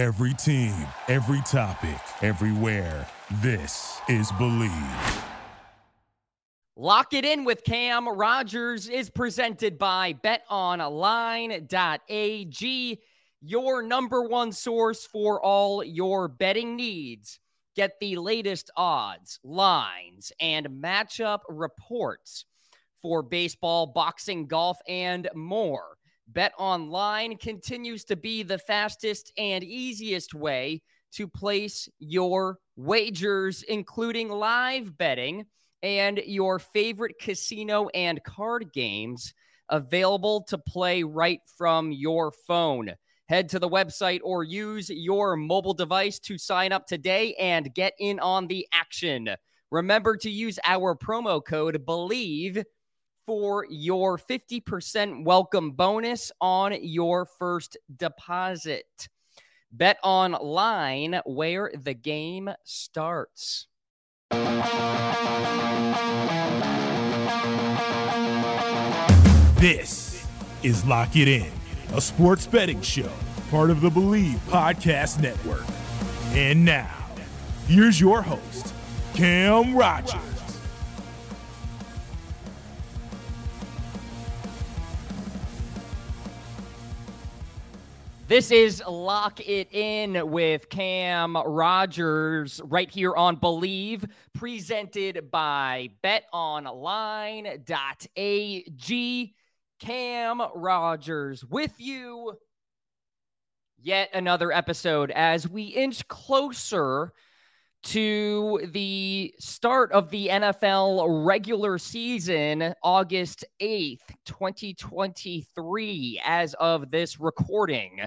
Every team, every topic, everywhere. This is Bleav. Lock it in with Cam Rogers is presented by betonline.ag, your number one source for all your betting needs. Get the latest odds, lines, and matchup reports for baseball, boxing, golf, and more. Bet Online continues to be the fastest and easiest way to place your wagers, including live betting and your favorite casino and card games available to play right from your phone. Head to the website or use your mobile device to sign up today and get in on the action. Remember to use our promo code BLEAV for your 50% welcome bonus on your first deposit. Bet online where the game starts. This is Lock It In, a sports betting show, part of the Bleav Podcast Network. And now, here's your host, Cam Rogers. This is Lock It In with Cam Rogers right here on Bleav, presented by betonline.ag. Cam Rogers with you. Yet another episode as we inch closer to the start of the NFL regular season, August 8th, 2023, as of this recording.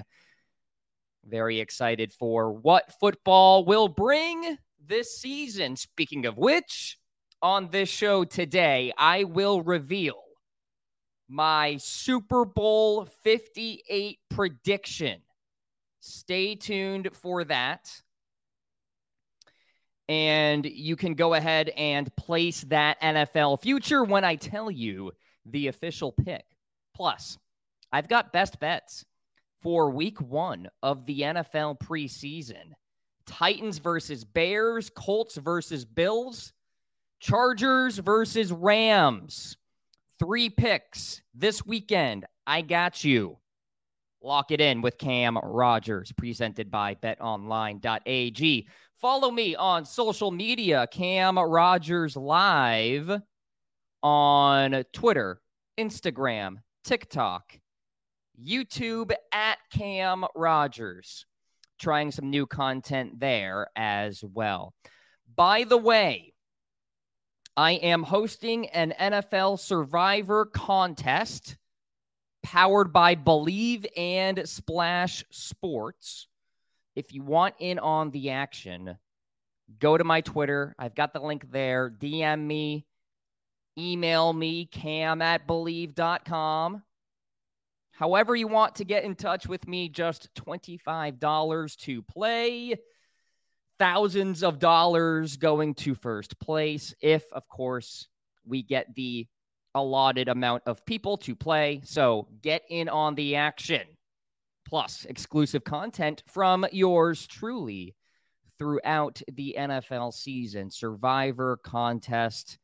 Very excited for what football will bring this season. Speaking of which, on this show today, I will reveal my Super Bowl 58 prediction. Stay tuned for that and you can go ahead and place that NFL future when I tell you the official pick. Plus, I've got best bets for week one of the NFL preseason Titans versus Bears, Colts versus Bills, Chargers versus Rams. Three picks this weekend. I got you. Lock it in with Cam Rogers, presented by betonline.ag. Follow me on social media, Cam Rogers Live on Twitter, Instagram, TikTok, YouTube at Cam Rogers. Trying some new content there as well. By the way, I am hosting an NFL Survivor contest powered by Bleav and Splash Sports. If you want in on the action, go to my Twitter. I've got the link there. DM me, email me, cam at bleav.com. However, you want to get in touch with me, just $25 to play. Thousands of dollars going to first place. If, of course, we get the allotted amount of people to play. So get in on the action plus exclusive content from yours truly throughout the NFL season. Survivor contest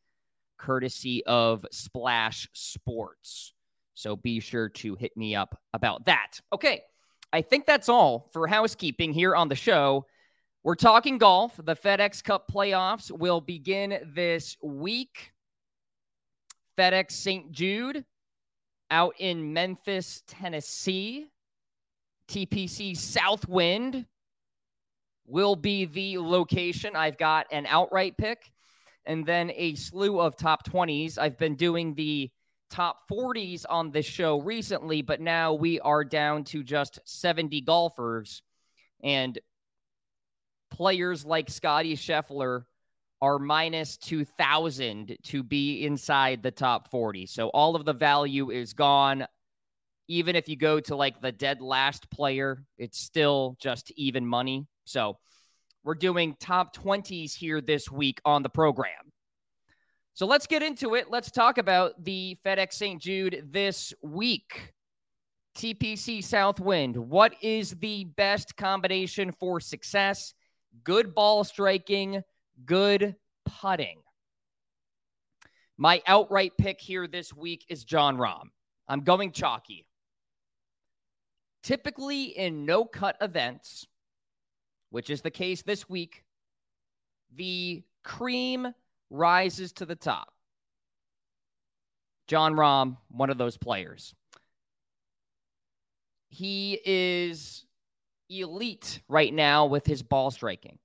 courtesy of Splash Sports. So be sure to hit me up about that. Okay, I think that's all for housekeeping here on the show. We're talking golf. The FedEx Cup playoffs will begin this week. FedEx St. Jude out in Memphis, Tennessee. TPC Southwind will be the location. I've got an outright pick and then a slew of top 20s. I've been doing the top 40s on this show recently, but now we are down to just 70 golfers. And players like Scottie Scheffler are minus 2,000 to be inside the top 40. So all of the value is gone even if you go to like the dead last player, it's still just even money. So we're doing top 20s here this week on the program. So let's get into it. Let's talk about the FedEx St. Jude this week. TPC Southwind, what is the best combination for success? Good ball striking, good putting. My outright pick here this week is Jon Rahm. I'm going chalky. Typically, in no cut events, which is the case this week, the cream rises to the top. Jon Rahm, one of those players. He is elite right now with his ball striking,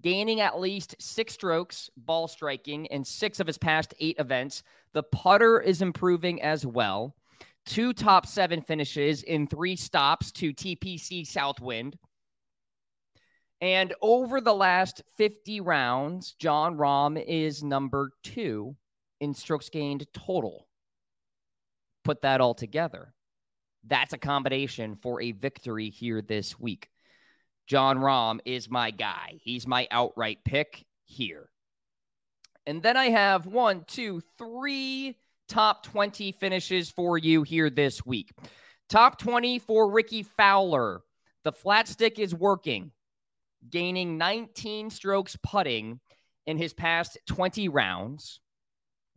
gaining at least six strokes ball striking in six of his past eight events. The putter is improving as well. Two top seven finishes in three stops to TPC Southwind. And over the last 50 rounds, Jon Rahm is number two in strokes gained total. Put that all together. That's a combination for a victory here this week. Jon Rahm is my guy. He's my outright pick here. And then I have one, two, three top 20 finishes for you here this week. Top 20 for Rickie Fowler. The flat stick is working, gaining 19 strokes putting in his past 20 rounds.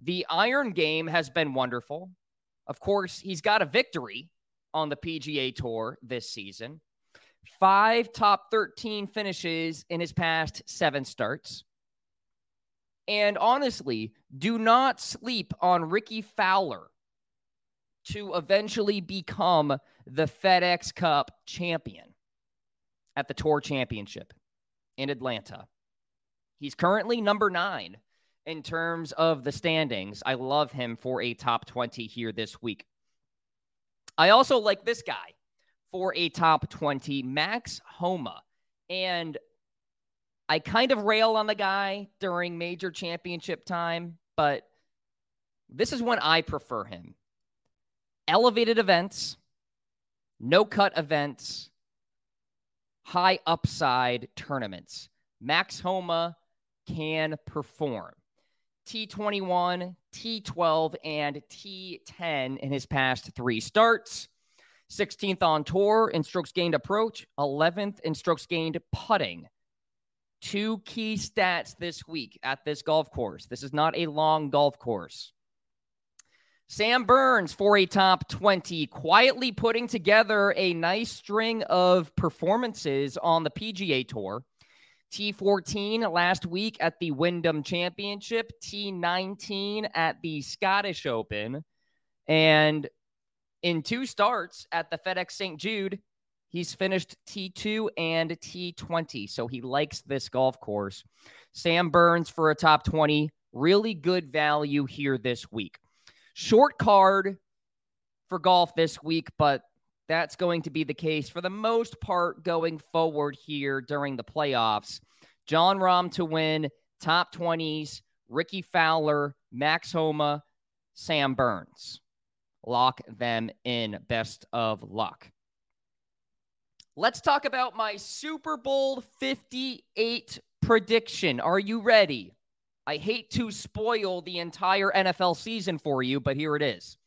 The iron game has been wonderful. Of course, he's got a victory on the PGA Tour this season. Five top 13 finishes in his past seven starts. And honestly, do not sleep on Rickie Fowler to eventually become the FedEx Cup champion at the Tour Championship in Atlanta. He's currently number nine in terms of the standings. I love him for a top 20 here this week. I also like this guy for a top 20, Max Homa. And I kind of rail on the guy during major championship time, but this is when I prefer him. Elevated events, no cut events, high upside tournaments. Max Homa can perform. T21, T12, and T10 in his past three starts. 16th on tour in strokes gained approach, 11th in strokes gained putting. Two key stats this week at this golf course. This is not a long golf course. Sam Burns for a top 20, quietly putting together a nice string of performances on the PGA Tour. T14 last week at the Wyndham Championship, T19 at the Scottish Open, and in two starts at the FedEx St. Jude, he's finished T2 and T20. So he likes this golf course. Sam Burns for a top 20, really good value here this week. Short card for golf this week, but that's going to be the case for the most part going forward here during the playoffs. Jon Rahm to win, top 20s, Rickie Fowler, Max Homa, Sam Burns. Lock them in. Best of luck. Let's talk about my Super Bowl 58 prediction. Are you ready? I hate to spoil the entire NFL season for you, but here it is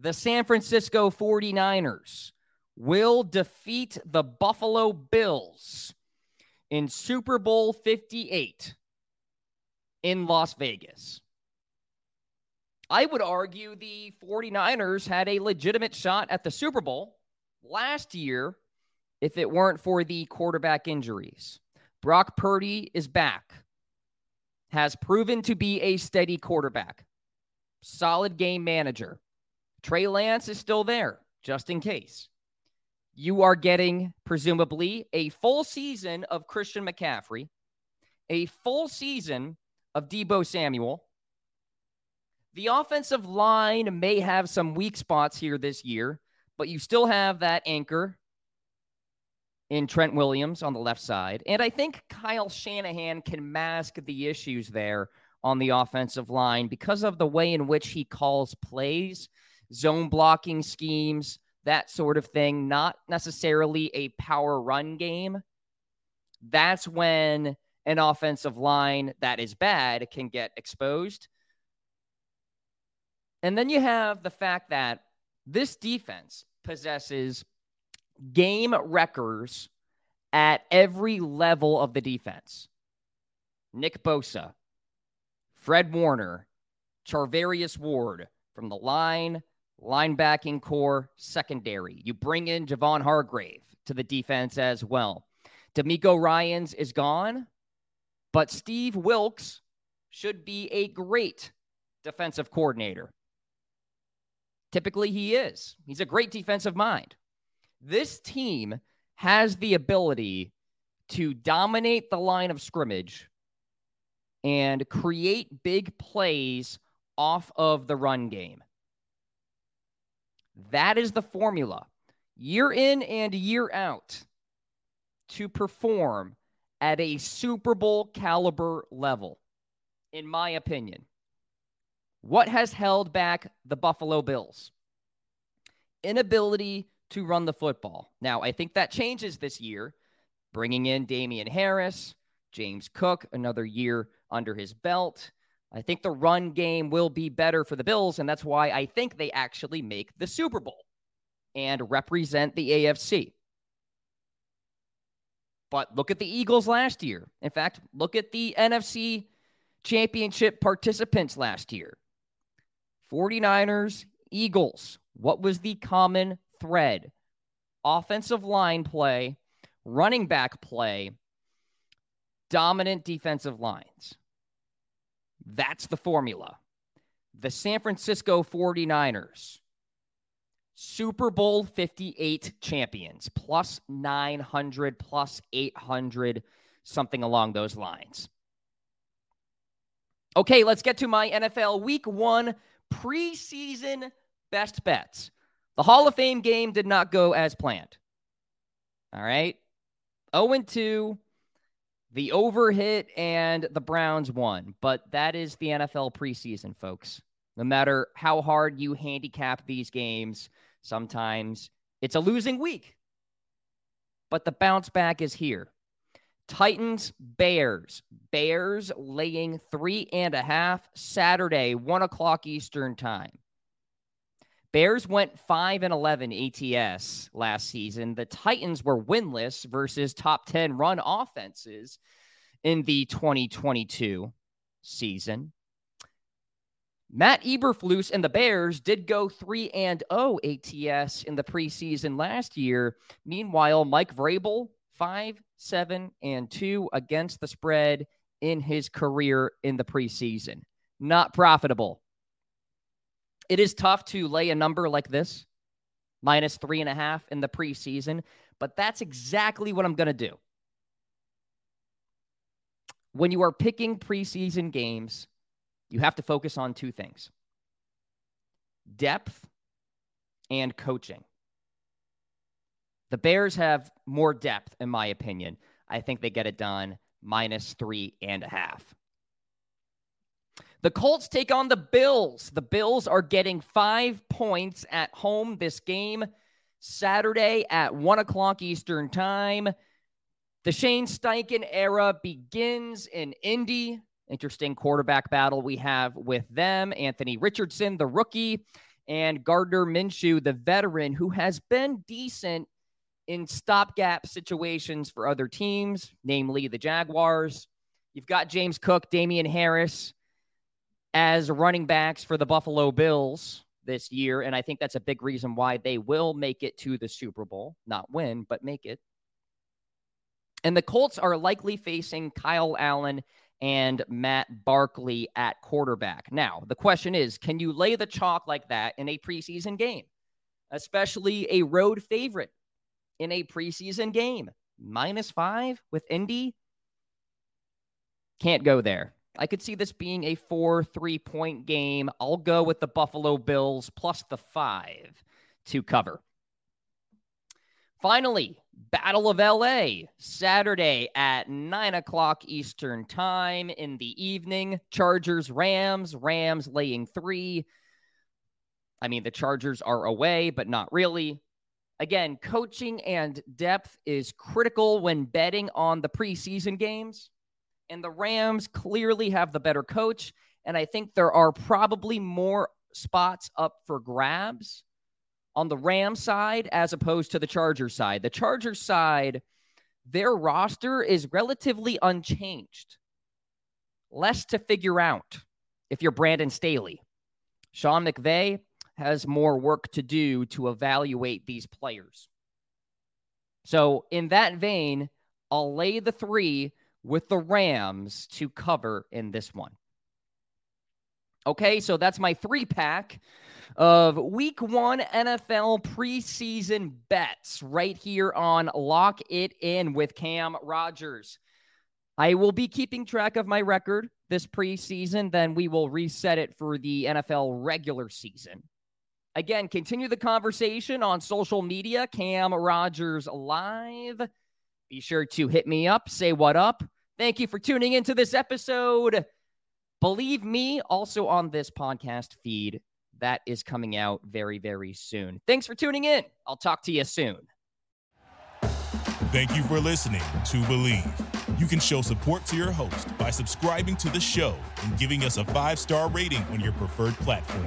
the San Francisco 49ers will defeat the Buffalo Bills in Super Bowl 58 in Las Vegas. I would argue the 49ers had a legitimate shot at the Super Bowl last year if it weren't for the quarterback injuries. Brock Purdy is back, has proven to be a steady quarterback, solid game manager. Trey Lance is still there, just in case. You are getting, presumably, a full season of Christian McCaffrey, a full season of Deebo Samuel. The offensive line may have some weak spots here this year, but you still have that anchor in Trent Williams on the left side. And I think Kyle Shanahan can mask the issues there on the offensive line because of the way in which he calls plays zone blocking schemes, that sort of thing, not necessarily a power run game. That's when an offensive line that is bad can get exposed. And then you have the fact that This defense possesses game wreckers at every level of the defense. Nick Bosa, Fred Warner, Charvarius Ward from the line, linebacking corps, secondary. You bring in Javon Hargrave to the defense as well. DeMeco Ryans is gone, but Steve Wilks should be a great defensive coordinator. Typically, he is. He's a great defensive mind. This team has the ability to dominate the line of scrimmage and create big plays off of the run game. That is the formula year in and year out to perform at a Super Bowl caliber level, in my opinion. What has held back the Buffalo Bills? Inability to run the football. Now, I think that changes this year, bringing in Damien Harris, James Cook, another year under his belt. I think the run game will be better for the Bills, and that's why I think they actually make the Super Bowl and represent the AFC. But look at the Eagles last year. In fact, look at the NFC championship participants last year 49ers, Eagles. What was the common thread? Offensive line play, running back play, dominant defensive lines. That's the formula. The San Francisco 49ers, Super Bowl 58 champions, plus 900, plus 800, something along those lines. Okay, let's get to my NFL week one preseason best bets. The Hall of Fame game did not go as planned. All right. 0 2, the over hit, and the Browns won. But that is the NFL preseason, folks. No matter how hard you handicap these games, sometimes it's a losing week. But the bounce back is here. Titans, Bears. Bears laying three and a half Saturday, one o'clock Eastern time. Bears went 5 and 11 ATS last season. The Titans were winless versus top 10 run offenses in the 2022 season. Matt Eberflus and the Bears did go 3 and 0 ATS in the preseason last year. Meanwhile, Mike Vrabel 5 7 and 2 against the spread in his career in the preseason. Not profitable it is tough to lay a number like this, minus three and a half in the preseason, but that's exactly what I'm going to do. When you are picking preseason games, you have to focus on two things depth and coaching. The Bears have more depth, in my opinion. I think they get it done minus three and a half. The Colts take on the Bills. The Bills are getting five points at home this game Saturday at one o'clock Eastern Time. The Shane Steichen era begins in Indy. Interesting quarterback battle we have with them. Anthony Richardson, the rookie, and Gardner Minshew, the veteran, who has been decent in stopgap situations for other teams, namely the Jaguars. You've got James Cook, Damien Harris as running backs for the Buffalo Bills this year. And I think that's a big reason why they will make it to the Super Bowl, not win, but make it. And the Colts are likely facing Kyle Allen and Matt Barkley at quarterback. Now, the question is can you lay the chalk like that in a preseason game, especially a road favorite in a preseason game? Minus five with Indy? Can't go there. I could see this being a four, three point game. I'll go with the Buffalo Bills plus the five to cover. Finally, Battle of LA, Saturday at nine o'clock Eastern Time in the evening. Chargers, Rams, Rams laying three. I mean, the Chargers are away, but not really. Again, coaching and depth is critical when betting on the preseason games. And the Rams clearly have the better coach. And I think there are probably more spots up for grabs on the Ram side as opposed to the Charger side. The Charger side, their roster is relatively unchanged. Less to figure out if you're Brandon Staley. Sean McVay has more work to do to evaluate these players. So, in that vein, I'll lay the three with the Rams to cover in this one. Okay, so that's my three pack of week one NFL preseason bets right here on Lock It In with Cam Rogers. I will be keeping track of my record this preseason, then we will reset it for the NFL regular season. Again, continue the conversation on social media, Cam Rogers Live. Be sure to hit me up, say what up. Thank you for tuning into this episode. Bleav me, also on this podcast feed that is coming out very, very soon. Thanks for tuning in. I'll talk to you soon. Thank you for listening to Believe. You can show support to your host by subscribing to the show and giving us a five star rating on your preferred platform.